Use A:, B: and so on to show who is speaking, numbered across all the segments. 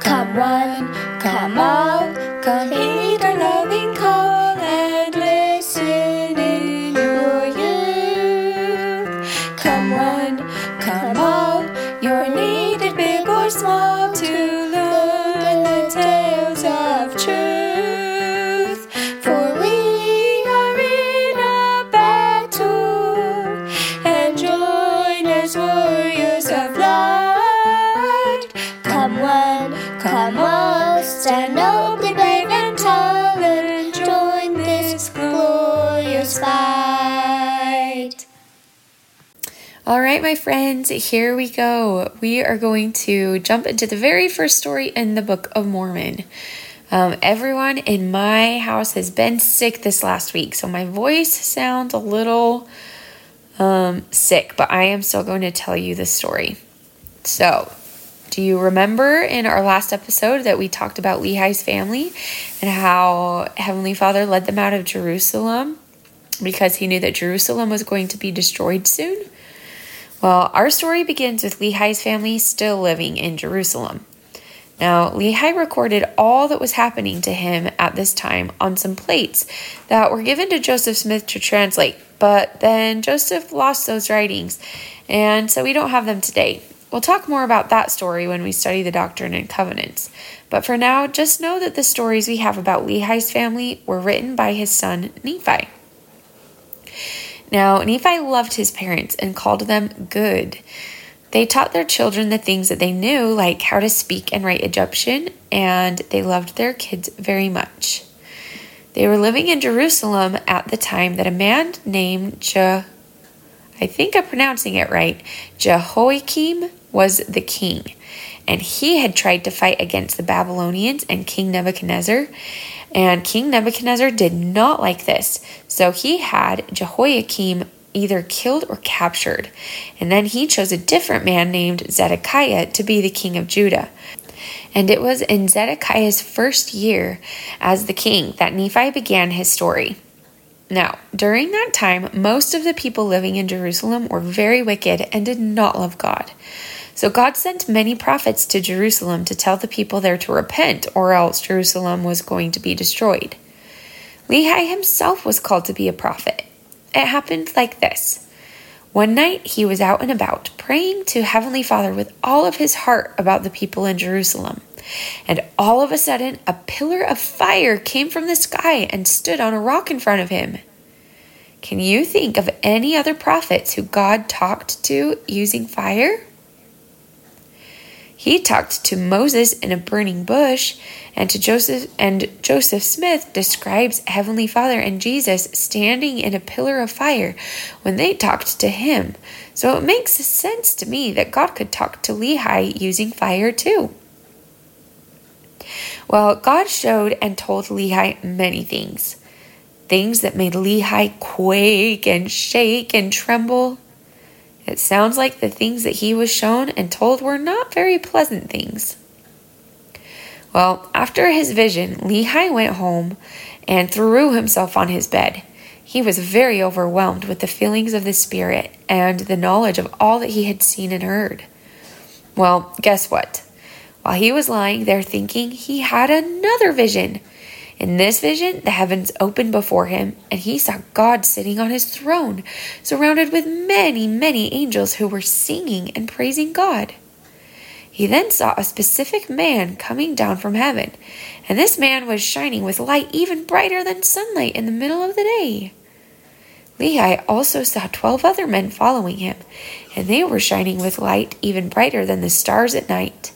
A: Come one, come all, come heed
B: my friends, here we go. We are going to jump into the very first story in the Book of Mormon. Um, everyone in my house has been sick this last week, so my voice sounds a little um, sick, but I am still going to tell you the story. So, do you remember in our last episode that we talked about Lehi's family and how Heavenly Father led them out of Jerusalem because he knew that Jerusalem was going to be destroyed soon? Well, our story begins with Lehi's family still living in Jerusalem. Now, Lehi recorded all that was happening to him at this time on some plates that were given to Joseph Smith to translate, but then Joseph lost those writings, and so we don't have them today. We'll talk more about that story when we study the Doctrine and Covenants. But for now, just know that the stories we have about Lehi's family were written by his son Nephi. Now, Nephi loved his parents and called them good. They taught their children the things that they knew, like how to speak and write Egyptian, and they loved their kids very much. They were living in Jerusalem at the time that a man named Je, I think I'm pronouncing it right, Jehoiakim was the king, and he had tried to fight against the Babylonians and King Nebuchadnezzar. And King Nebuchadnezzar did not like this, so he had Jehoiakim either killed or captured. And then he chose a different man named Zedekiah to be the king of Judah. And it was in Zedekiah's first year as the king that Nephi began his story. Now, during that time, most of the people living in Jerusalem were very wicked and did not love God. So God sent many prophets to Jerusalem to tell the people there to repent, or else Jerusalem was going to be destroyed. Lehi himself was called to be a prophet. It happened like this. One night he was out and about, praying to Heavenly Father with all of his heart about the people in Jerusalem. And all of a sudden, a pillar of fire came from the sky and stood on a rock in front of him. Can you think of any other prophets who God talked to using fire? He talked to Moses in a burning bush, and to Joseph and Joseph Smith describes Heavenly Father and Jesus standing in a pillar of fire when they talked to him. So it makes sense to me that God could talk to Lehi using fire too. Well, God showed and told Lehi many things. Things that made Lehi quake and shake and tremble. It sounds like the things that he was shown and told were not very pleasant things. Well, after his vision, Lehi went home and threw himself on his bed. He was very overwhelmed with the feelings of the Spirit and the knowledge of all that he had seen and heard. Well, guess what? While he was lying there thinking, he had another vision. In this vision, the heavens opened before him, and he saw God sitting on his throne, surrounded with many, many angels who were singing and praising God. He then saw a specific man coming down from heaven, and this man was shining with light even brighter than sunlight in the middle of the day. Lehi also saw twelve other men following him, and they were shining with light even brighter than the stars at night.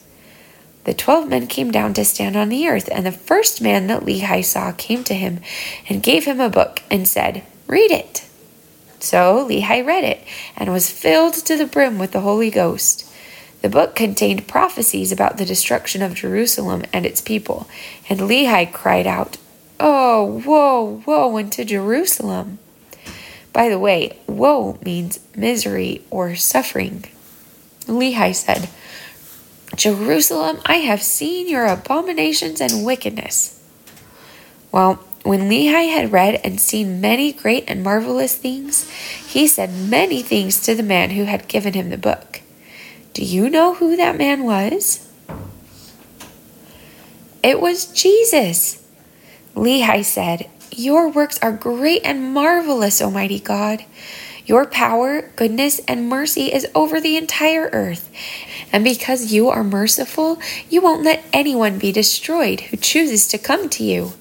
B: The twelve men came down to stand on the earth, and the first man that Lehi saw came to him and gave him a book and said, Read it. So Lehi read it and was filled to the brim with the Holy Ghost. The book contained prophecies about the destruction of Jerusalem and its people, and Lehi cried out, Oh, woe, woe unto Jerusalem! By the way, woe means misery or suffering. Lehi said, Jerusalem, I have seen your abominations and wickedness. Well, when Lehi had read and seen many great and marvelous things, he said many things to the man who had given him the book. Do you know who that man was? It was Jesus. Lehi said, Your works are great and marvelous, Almighty God. Your power, goodness, and mercy is over the entire earth. And because you are merciful, you won't let anyone be destroyed who chooses to come to you.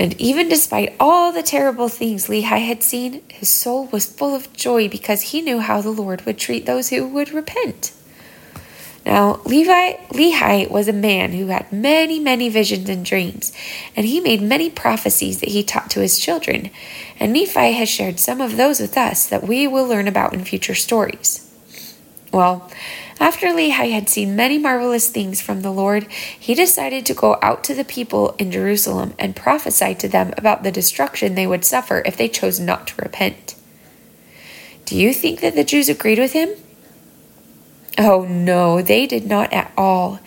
B: And even despite all the terrible things Lehi had seen, his soul was full of joy because he knew how the Lord would treat those who would repent. Now, Levi, Lehi was a man who had many, many visions and dreams, and he made many prophecies that he taught to his children. And Nephi has shared some of those with us that we will learn about in future stories. Well, after Lehi had seen many marvelous things from the Lord, he decided to go out to the people in Jerusalem and prophesy to them about the destruction they would suffer if they chose not to repent. Do you think that the Jews agreed with him? Oh no, they did not at all.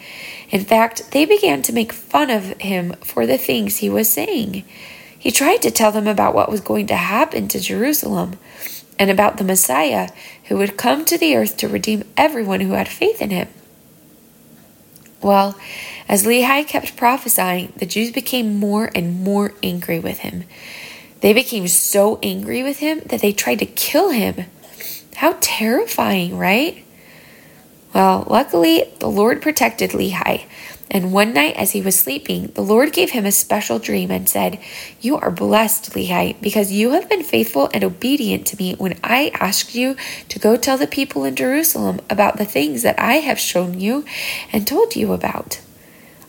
B: In fact, they began to make fun of him for the things he was saying. He tried to tell them about what was going to happen to Jerusalem and about the Messiah who would come to the earth to redeem everyone who had faith in him. Well, as Lehi kept prophesying, the Jews became more and more angry with him. They became so angry with him that they tried to kill him. How terrifying, right? Well, luckily, the Lord protected Lehi. And one night, as he was sleeping, the Lord gave him a special dream and said, You are blessed, Lehi, because you have been faithful and obedient to me when I asked you to go tell the people in Jerusalem about the things that I have shown you and told you about.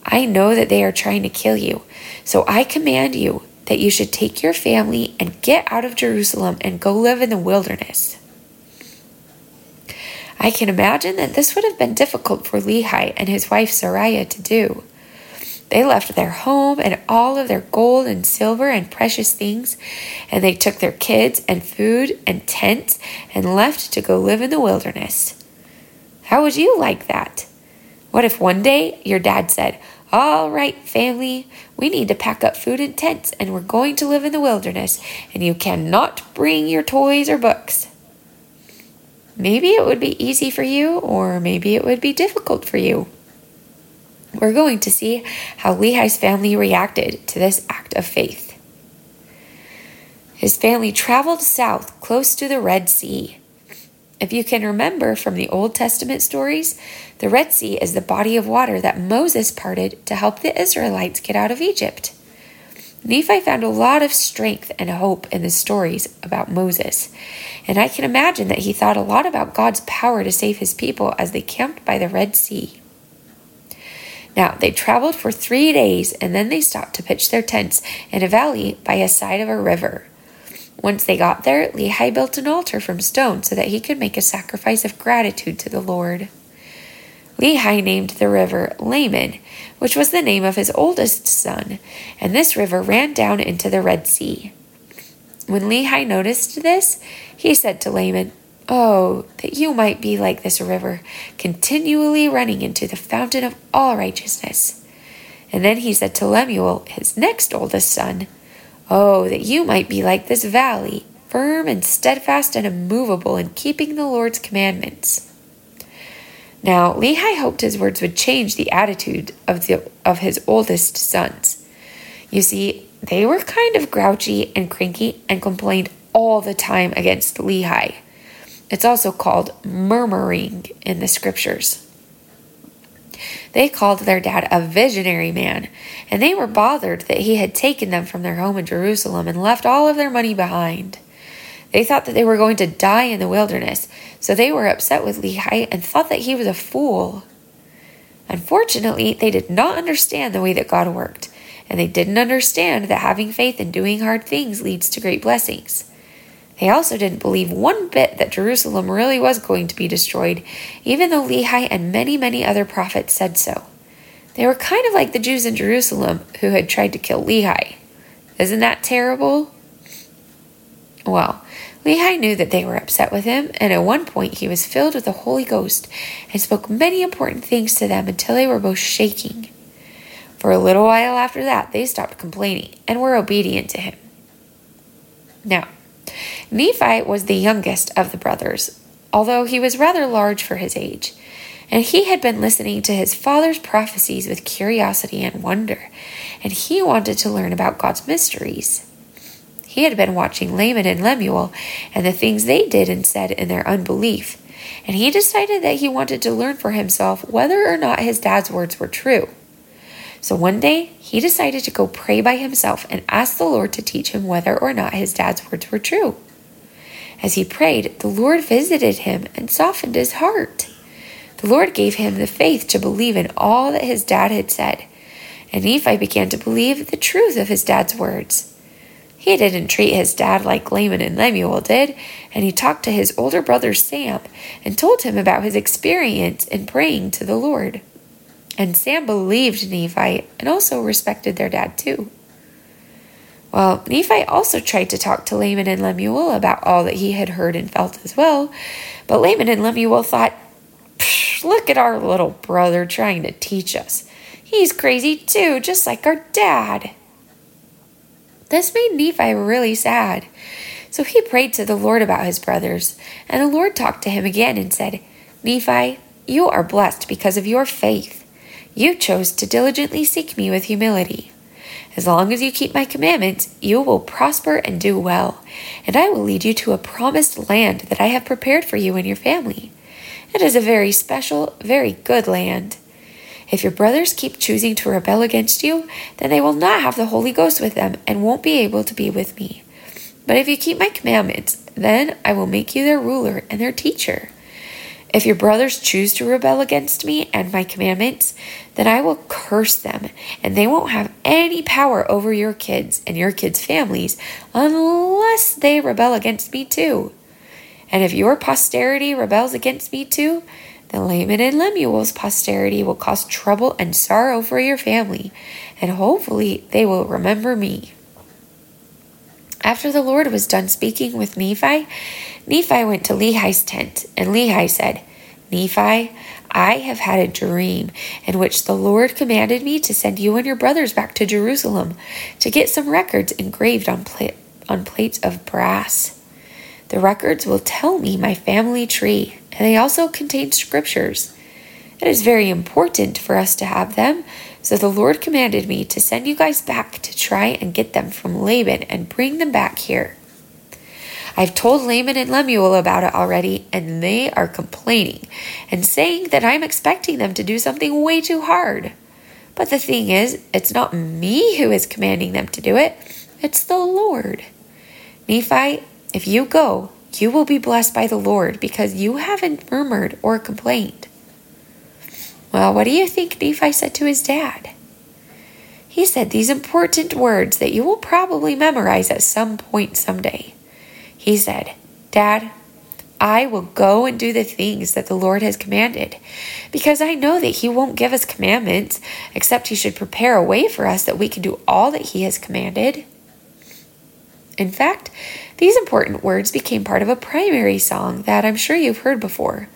B: I know that they are trying to kill you, so I command you that you should take your family and get out of Jerusalem and go live in the wilderness. I can imagine that this would have been difficult for Lehi and his wife Sariah to do. They left their home and all of their gold and silver and precious things, and they took their kids and food and tents and left to go live in the wilderness. How would you like that? What if one day your dad said, All right, family, we need to pack up food and tents, and we're going to live in the wilderness, and you cannot bring your toys or books? Maybe it would be easy for you, or maybe it would be difficult for you. We're going to see how Lehi's family reacted to this act of faith. His family traveled south close to the Red Sea. If you can remember from the Old Testament stories, the Red Sea is the body of water that Moses parted to help the Israelites get out of Egypt. Nephi found a lot of strength and hope in the stories about Moses, and I can imagine that he thought a lot about God's power to save his people as they camped by the Red Sea. Now, they traveled for three days and then they stopped to pitch their tents in a valley by a side of a river. Once they got there, Lehi built an altar from stone so that he could make a sacrifice of gratitude to the Lord. Lehi named the river Laman, which was the name of his oldest son, and this river ran down into the Red Sea. When Lehi noticed this, he said to Laman, Oh, that you might be like this river, continually running into the fountain of all righteousness. And then he said to Lemuel, his next oldest son, Oh, that you might be like this valley, firm and steadfast and immovable in keeping the Lord's commandments. Now, Lehi hoped his words would change the attitude of, the, of his oldest sons. You see, they were kind of grouchy and cranky and complained all the time against Lehi. It's also called murmuring in the scriptures. They called their dad a visionary man, and they were bothered that he had taken them from their home in Jerusalem and left all of their money behind. They thought that they were going to die in the wilderness, so they were upset with Lehi and thought that he was a fool. Unfortunately, they did not understand the way that God worked, and they didn't understand that having faith and doing hard things leads to great blessings. They also didn't believe one bit that Jerusalem really was going to be destroyed, even though Lehi and many, many other prophets said so. They were kind of like the Jews in Jerusalem who had tried to kill Lehi. Isn't that terrible? Well, Lehi knew that they were upset with him, and at one point he was filled with the Holy Ghost and spoke many important things to them until they were both shaking. For a little while after that, they stopped complaining and were obedient to him. Now, Nephi was the youngest of the brothers, although he was rather large for his age. And he had been listening to his father's prophecies with curiosity and wonder, and he wanted to learn about God's mysteries. He had been watching Laman and Lemuel and the things they did and said in their unbelief, and he decided that he wanted to learn for himself whether or not his dad's words were true. So one day, he decided to go pray by himself and ask the Lord to teach him whether or not his dad's words were true. As he prayed, the Lord visited him and softened his heart. The Lord gave him the faith to believe in all that his dad had said, and Nephi began to believe the truth of his dad's words. He didn't treat his dad like Laman and Lemuel did, and he talked to his older brother Sam and told him about his experience in praying to the Lord. And Sam believed Nephi and also respected their dad too. Well, Nephi also tried to talk to Laman and Lemuel about all that he had heard and felt as well, but Laman and Lemuel thought, Look at our little brother trying to teach us. He's crazy too, just like our dad. This made Nephi really sad. So he prayed to the Lord about his brothers, and the Lord talked to him again and said, Nephi, you are blessed because of your faith. You chose to diligently seek me with humility. As long as you keep my commandments, you will prosper and do well, and I will lead you to a promised land that I have prepared for you and your family. It is a very special, very good land. If your brothers keep choosing to rebel against you, then they will not have the Holy Ghost with them and won't be able to be with me. But if you keep my commandments, then I will make you their ruler and their teacher. If your brothers choose to rebel against me and my commandments, then I will curse them, and they won't have any power over your kids and your kids' families unless they rebel against me too. And if your posterity rebels against me too, then Laman and Lemuel's posterity will cause trouble and sorrow for your family, and hopefully they will remember me. After the Lord was done speaking with Nephi, Nephi went to Lehi's tent, and Lehi said, Nephi, I have had a dream in which the Lord commanded me to send you and your brothers back to Jerusalem to get some records engraved on, pla- on plates of brass. The records will tell me my family tree, and they also contain scriptures. It is very important for us to have them, so the Lord commanded me to send you guys back to try and get them from Laban and bring them back here. I've told Laman and Lemuel about it already, and they are complaining and saying that I'm expecting them to do something way too hard. But the thing is, it's not me who is commanding them to do it, it's the Lord. Nephi, if you go, you will be blessed by the Lord because you haven't murmured or complained. Well, what do you think Nephi said to his dad? He said these important words that you will probably memorize at some point someday. He said, Dad, I will go and do the things that the Lord has commanded, because I know that He won't give us commandments, except He should prepare a way for us that we can do all that He has commanded. In fact, these important words became part of a primary song that I'm sure you've heard before.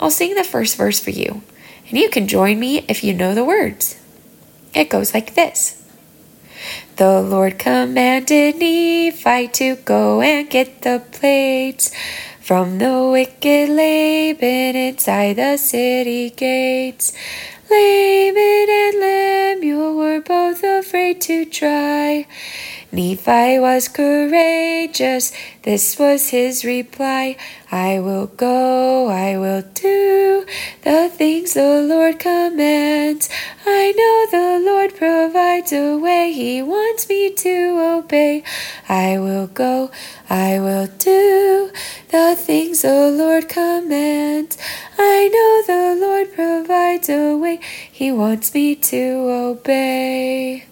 B: I'll sing the first verse for you, and you can join me if you know the words. It goes like this The Lord commanded Nephi to go and get the plates from the wicked Laban inside the city gates. Laman and Lemuel were both afraid to try. Nephi was courageous, this was his reply I will go, I will do the things the Lord commands. I know the Lord provides a way, he wants me to obey. I will go, I will do the things the Lord commands. I know the Lord provides a way, he wants me to obey.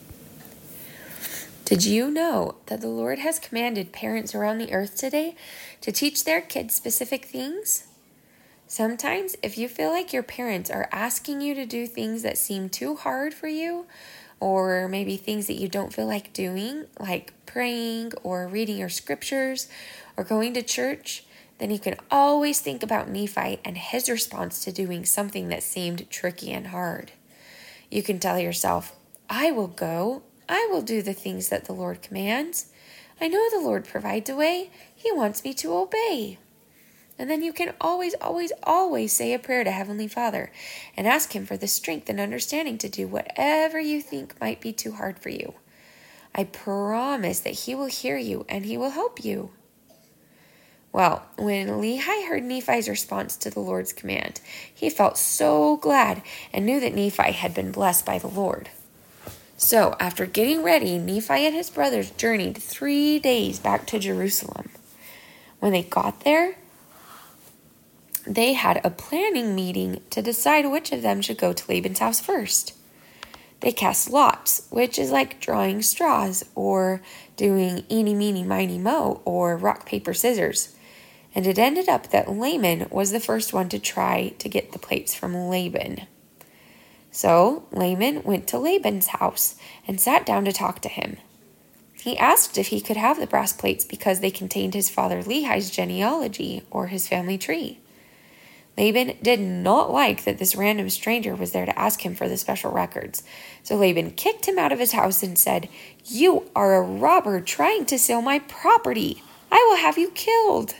B: Did you know that the Lord has commanded parents around the earth today to teach their kids specific things? Sometimes, if you feel like your parents are asking you to do things that seem too hard for you, or maybe things that you don't feel like doing, like praying or reading your scriptures or going to church, then you can always think about Nephi and his response to doing something that seemed tricky and hard. You can tell yourself, I will go I will do the things that the Lord commands. I know the Lord provides a way. He wants me to obey. And then you can always, always, always say a prayer to Heavenly Father and ask Him for the strength and understanding to do whatever you think might be too hard for you. I promise that He will hear you and He will help you. Well, when Lehi heard Nephi's response to the Lord's command, he felt so glad and knew that Nephi had been blessed by the Lord. So, after getting ready, Nephi and his brothers journeyed three days back to Jerusalem. When they got there, they had a planning meeting to decide which of them should go to Laban's house first. They cast lots, which is like drawing straws or doing eeny, meeny, miny, mo, or rock, paper, scissors. And it ended up that Laman was the first one to try to get the plates from Laban. So Laman went to Laban's house and sat down to talk to him. He asked if he could have the brass plates because they contained his father Lehi's genealogy or his family tree. Laban did not like that this random stranger was there to ask him for the special records. So Laban kicked him out of his house and said, You are a robber trying to steal my property. I will have you killed.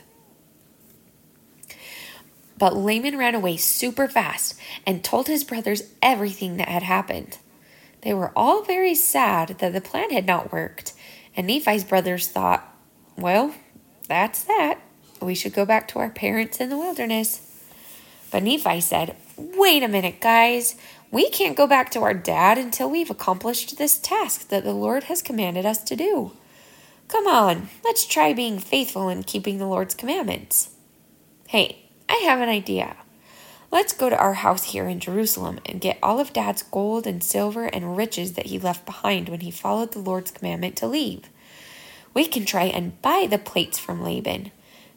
B: But Laman ran away super fast and told his brothers everything that had happened. They were all very sad that the plan had not worked, and Nephi's brothers thought, Well, that's that. We should go back to our parents in the wilderness. But Nephi said, Wait a minute, guys. We can't go back to our dad until we've accomplished this task that the Lord has commanded us to do. Come on, let's try being faithful and keeping the Lord's commandments. Hey, I have an idea. Let's go to our house here in Jerusalem and get all of Dad's gold and silver and riches that he left behind when he followed the Lord's commandment to leave. We can try and buy the plates from Laban.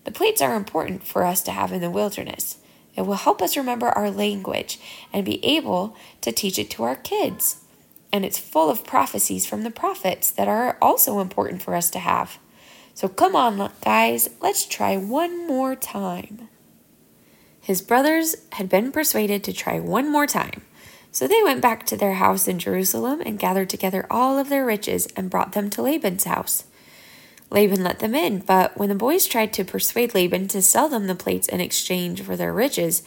B: The plates are important for us to have in the wilderness. It will help us remember our language and be able to teach it to our kids. And it's full of prophecies from the prophets that are also important for us to have. So come on, guys, let's try one more time. His brothers had been persuaded to try one more time. So they went back to their house in Jerusalem and gathered together all of their riches and brought them to Laban's house. Laban let them in, but when the boys tried to persuade Laban to sell them the plates in exchange for their riches,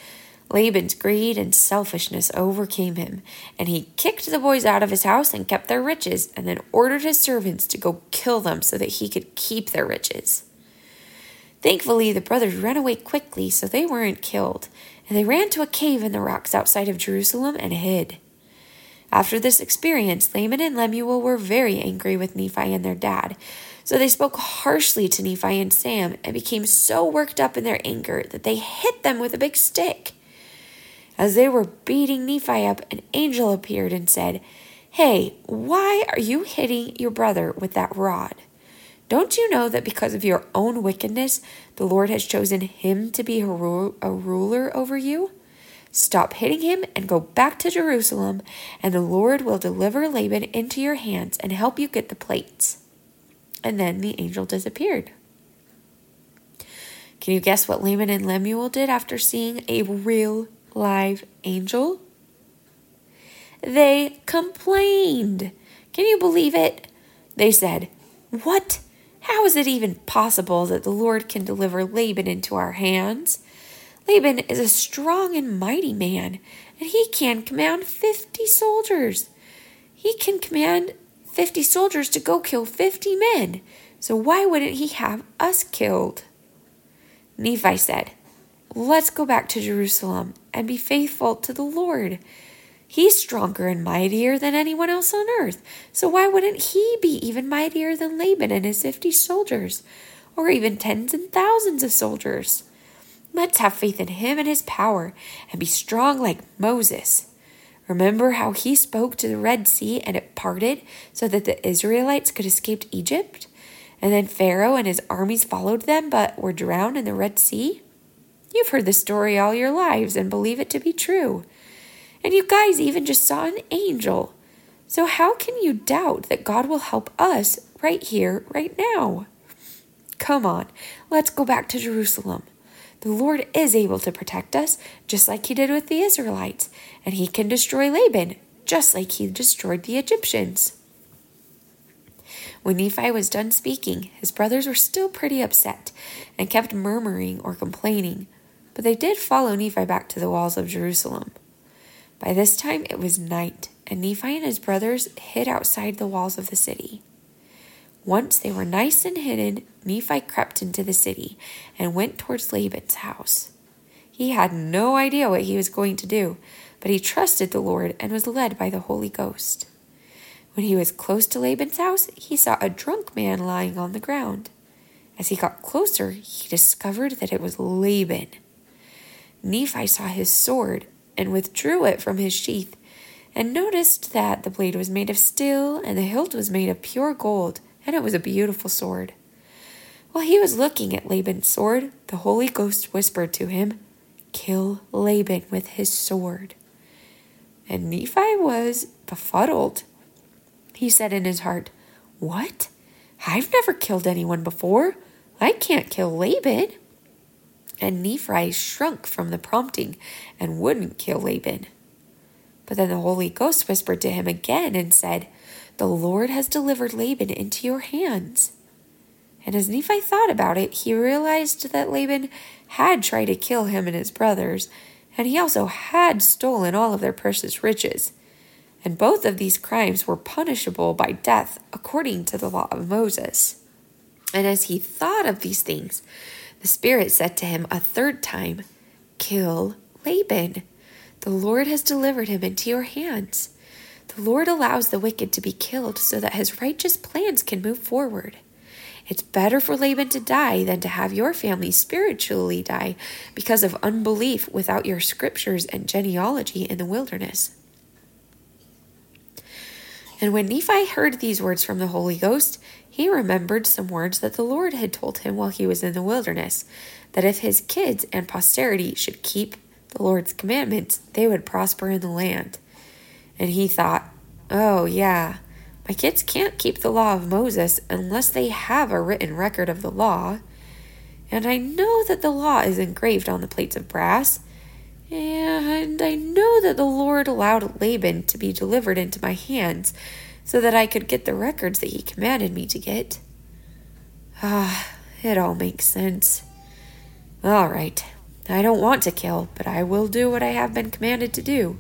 B: Laban's greed and selfishness overcame him, and he kicked the boys out of his house and kept their riches, and then ordered his servants to go kill them so that he could keep their riches. Thankfully, the brothers ran away quickly so they weren't killed, and they ran to a cave in the rocks outside of Jerusalem and hid. After this experience, Laman and Lemuel were very angry with Nephi and their dad, so they spoke harshly to Nephi and Sam and became so worked up in their anger that they hit them with a big stick. As they were beating Nephi up, an angel appeared and said, Hey, why are you hitting your brother with that rod? Don't you know that because of your own wickedness, the Lord has chosen him to be a, ru- a ruler over you? Stop hitting him and go back to Jerusalem, and the Lord will deliver Laban into your hands and help you get the plates. And then the angel disappeared. Can you guess what Laman and Lemuel did after seeing a real live angel? They complained. Can you believe it? They said, What? How is it even possible that the Lord can deliver Laban into our hands? Laban is a strong and mighty man, and he can command fifty soldiers. He can command 50 soldiers to go kill 50 men. So why wouldn't he have us killed? Nephi said, Let's go back to Jerusalem and be faithful to the Lord. He's stronger and mightier than anyone else on earth. So why wouldn't he be even mightier than Laban and his 50 soldiers, or even tens and thousands of soldiers? Let's have faith in him and his power and be strong like Moses. Remember how he spoke to the Red Sea and it parted so that the Israelites could escape Egypt? And then Pharaoh and his armies followed them but were drowned in the Red Sea? You've heard the story all your lives and believe it to be true. And you guys even just saw an angel. So, how can you doubt that God will help us right here, right now? Come on, let's go back to Jerusalem. The Lord is able to protect us, just like He did with the Israelites, and He can destroy Laban, just like He destroyed the Egyptians. When Nephi was done speaking, his brothers were still pretty upset and kept murmuring or complaining, but they did follow Nephi back to the walls of Jerusalem. By this time it was night, and Nephi and his brothers hid outside the walls of the city. Once they were nice and hidden, Nephi crept into the city and went towards Laban's house. He had no idea what he was going to do, but he trusted the Lord and was led by the Holy Ghost. When he was close to Laban's house, he saw a drunk man lying on the ground. As he got closer, he discovered that it was Laban. Nephi saw his sword and withdrew it from his sheath, and noticed that the blade was made of steel and the hilt was made of pure gold, and it was a beautiful sword. While he was looking at Laban's sword, the Holy Ghost whispered to him, Kill Laban with his sword and Nephi was befuddled. He said in his heart, What? I've never killed anyone before. I can't kill Laban. And Nephi shrunk from the prompting and wouldn't kill Laban. But then the Holy Ghost whispered to him again and said, The Lord has delivered Laban into your hands. And as Nephi thought about it, he realized that Laban had tried to kill him and his brothers, and he also had stolen all of their precious riches. And both of these crimes were punishable by death according to the law of Moses. And as he thought of these things, the Spirit said to him a third time, Kill Laban. The Lord has delivered him into your hands. The Lord allows the wicked to be killed so that his righteous plans can move forward. It's better for Laban to die than to have your family spiritually die because of unbelief without your scriptures and genealogy in the wilderness. And when Nephi heard these words from the Holy Ghost, he remembered some words that the Lord had told him while he was in the wilderness that if his kids and posterity should keep the Lord's commandments, they would prosper in the land. And he thought, oh, yeah, my kids can't keep the law of Moses unless they have a written record of the law. And I know that the law is engraved on the plates of brass. And I know that the Lord allowed Laban to be delivered into my hands so that I could get the records that he commanded me to get. Ah, it all makes sense. All right. I don't want to kill, but I will do what I have been commanded to do.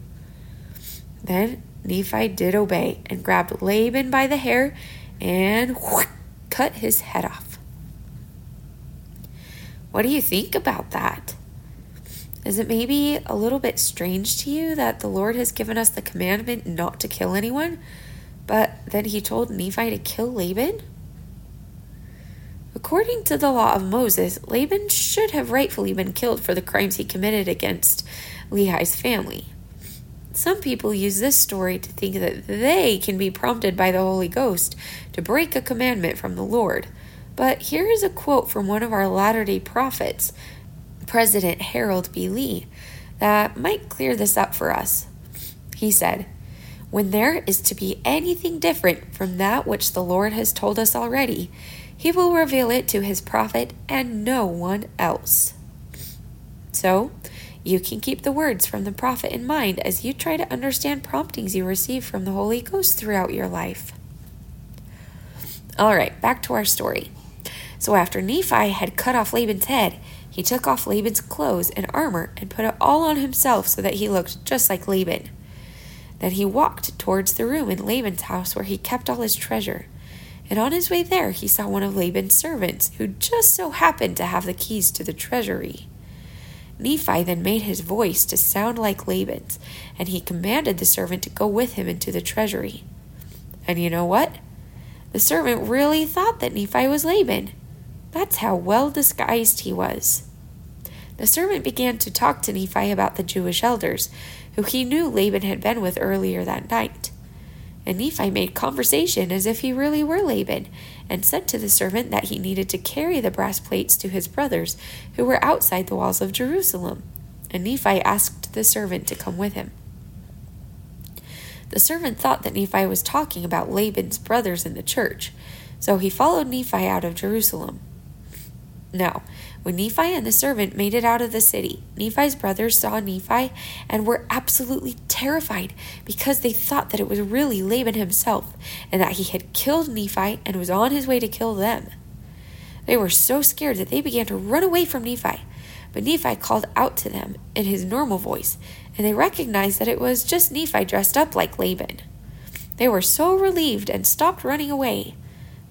B: Then Nephi did obey and grabbed Laban by the hair and whoosh, cut his head off. What do you think about that? Is it maybe a little bit strange to you that the Lord has given us the commandment not to kill anyone, but then he told Nephi to kill Laban? According to the law of Moses, Laban should have rightfully been killed for the crimes he committed against Lehi's family. Some people use this story to think that they can be prompted by the Holy Ghost to break a commandment from the Lord. But here is a quote from one of our Latter day Prophets, President Harold B. Lee, that might clear this up for us. He said, When there is to be anything different from that which the Lord has told us already, he will reveal it to his prophet and no one else. So, you can keep the words from the prophet in mind as you try to understand promptings you receive from the Holy Ghost throughout your life. All right, back to our story. So after Nephi had cut off Laban's head, he took off Laban's clothes and armor and put it all on himself so that he looked just like Laban. Then he walked towards the room in Laban's house where he kept all his treasure. And on his way there, he saw one of Laban's servants, who just so happened to have the keys to the treasury. Nephi then made his voice to sound like Laban's, and he commanded the servant to go with him into the treasury. And you know what? The servant really thought that Nephi was Laban. That's how well disguised he was. The servant began to talk to Nephi about the Jewish elders, who he knew Laban had been with earlier that night. And Nephi made conversation as if he really were Laban, and said to the servant that he needed to carry the brass plates to his brothers, who were outside the walls of Jerusalem. And Nephi asked the servant to come with him. The servant thought that Nephi was talking about Laban's brothers in the church, so he followed Nephi out of Jerusalem. Now, when Nephi and the servant made it out of the city, Nephi's brothers saw Nephi and were absolutely terrified because they thought that it was really Laban himself and that he had killed Nephi and was on his way to kill them. They were so scared that they began to run away from Nephi. But Nephi called out to them in his normal voice, and they recognized that it was just Nephi dressed up like Laban. They were so relieved and stopped running away.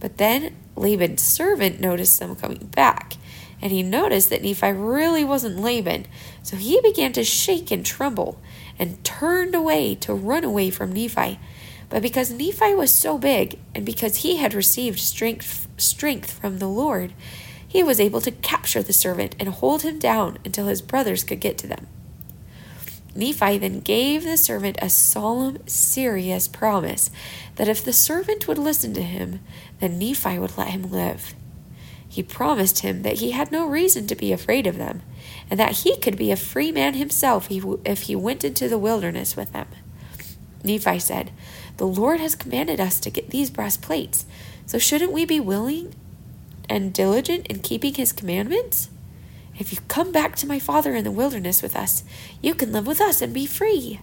B: But then Laban's servant noticed them coming back, and he noticed that Nephi really wasn't Laban, so he began to shake and tremble and turned away to run away from Nephi. But because Nephi was so big, and because he had received strength, strength from the Lord, he was able to capture the servant and hold him down until his brothers could get to them. Nephi then gave the servant a solemn, serious promise that if the servant would listen to him, then Nephi would let him live. He promised him that he had no reason to be afraid of them, and that he could be a free man himself if he went into the wilderness with them. Nephi said, The Lord has commanded us to get these brass plates, so shouldn't we be willing and diligent in keeping his commandments? If you come back to my father in the wilderness with us, you can live with us and be free.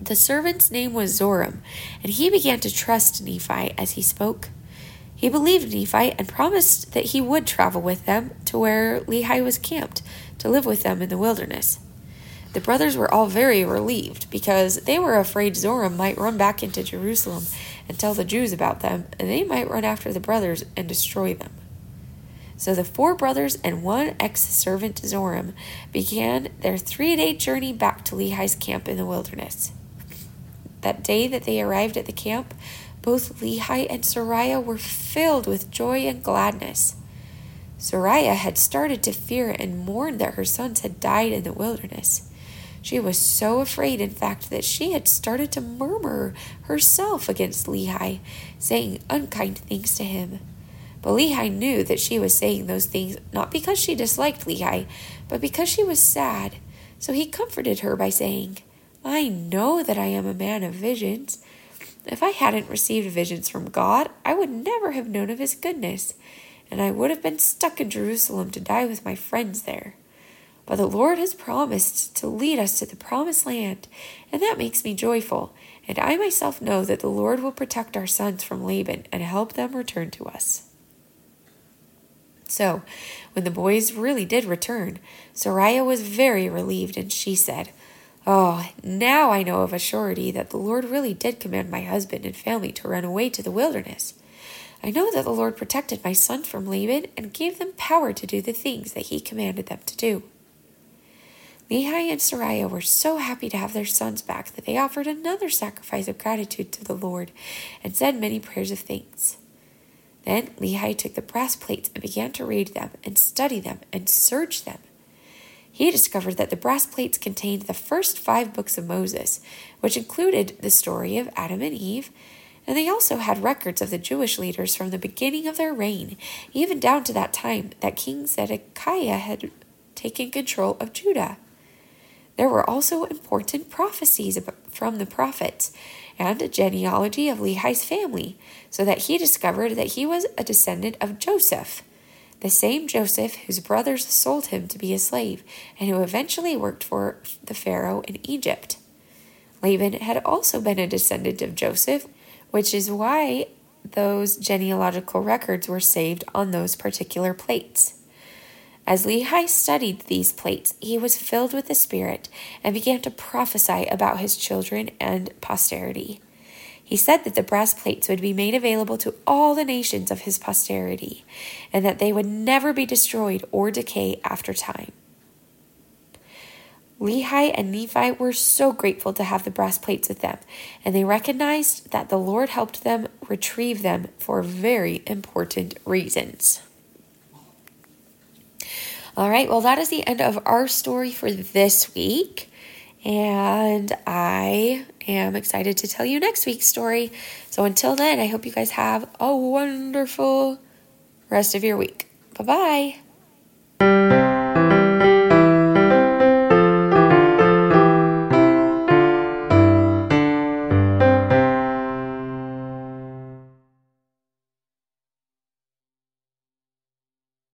B: The servant's name was Zoram, and he began to trust Nephi as he spoke. He believed Nephi and promised that he would travel with them to where Lehi was camped to live with them in the wilderness. The brothers were all very relieved because they were afraid Zoram might run back into Jerusalem and tell the Jews about them, and they might run after the brothers and destroy them. So the four brothers and one ex servant Zoram began their three day journey back to Lehi's camp in the wilderness. That day that they arrived at the camp, both Lehi and Sariah were filled with joy and gladness. Sariah had started to fear and mourn that her sons had died in the wilderness. She was so afraid, in fact, that she had started to murmur herself against Lehi, saying unkind things to him. But Lehi knew that she was saying those things not because she disliked Lehi, but because she was sad. So he comforted her by saying, I know that I am a man of visions. If I hadn't received visions from God, I would never have known of his goodness, and I would have been stuck in Jerusalem to die with my friends there. But the Lord has promised to lead us to the promised land, and that makes me joyful. And I myself know that the Lord will protect our sons from Laban and help them return to us. So, when the boys really did return, Sariah was very relieved, and she said, Oh, now I know of a surety that the Lord really did command my husband and family to run away to the wilderness. I know that the Lord protected my sons from Laban and gave them power to do the things that he commanded them to do. Lehi and Sariah were so happy to have their sons back that they offered another sacrifice of gratitude to the Lord and said many prayers of thanks. Then Lehi took the brass plates and began to read them and study them and search them. He discovered that the brass plates contained the first five books of Moses, which included the story of Adam and Eve, and they also had records of the Jewish leaders from the beginning of their reign, even down to that time that King Zedekiah had taken control of Judah. There were also important prophecies from the prophets and a genealogy of Lehi's family, so that he discovered that he was a descendant of Joseph, the same Joseph whose brothers sold him to be a slave and who eventually worked for the Pharaoh in Egypt. Laban had also been a descendant of Joseph, which is why those genealogical records were saved on those particular plates. As Lehi studied these plates, he was filled with the Spirit and began to prophesy about his children and posterity. He said that the brass plates would be made available to all the nations of his posterity, and that they would never be destroyed or decay after time. Lehi and Nephi were so grateful to have the brass plates with them, and they recognized that the Lord helped them retrieve them for very important reasons. All right, well, that is the end of our story for this week. And I am excited to tell you next week's story. So until then, I hope you guys have a wonderful rest of your week. Bye bye.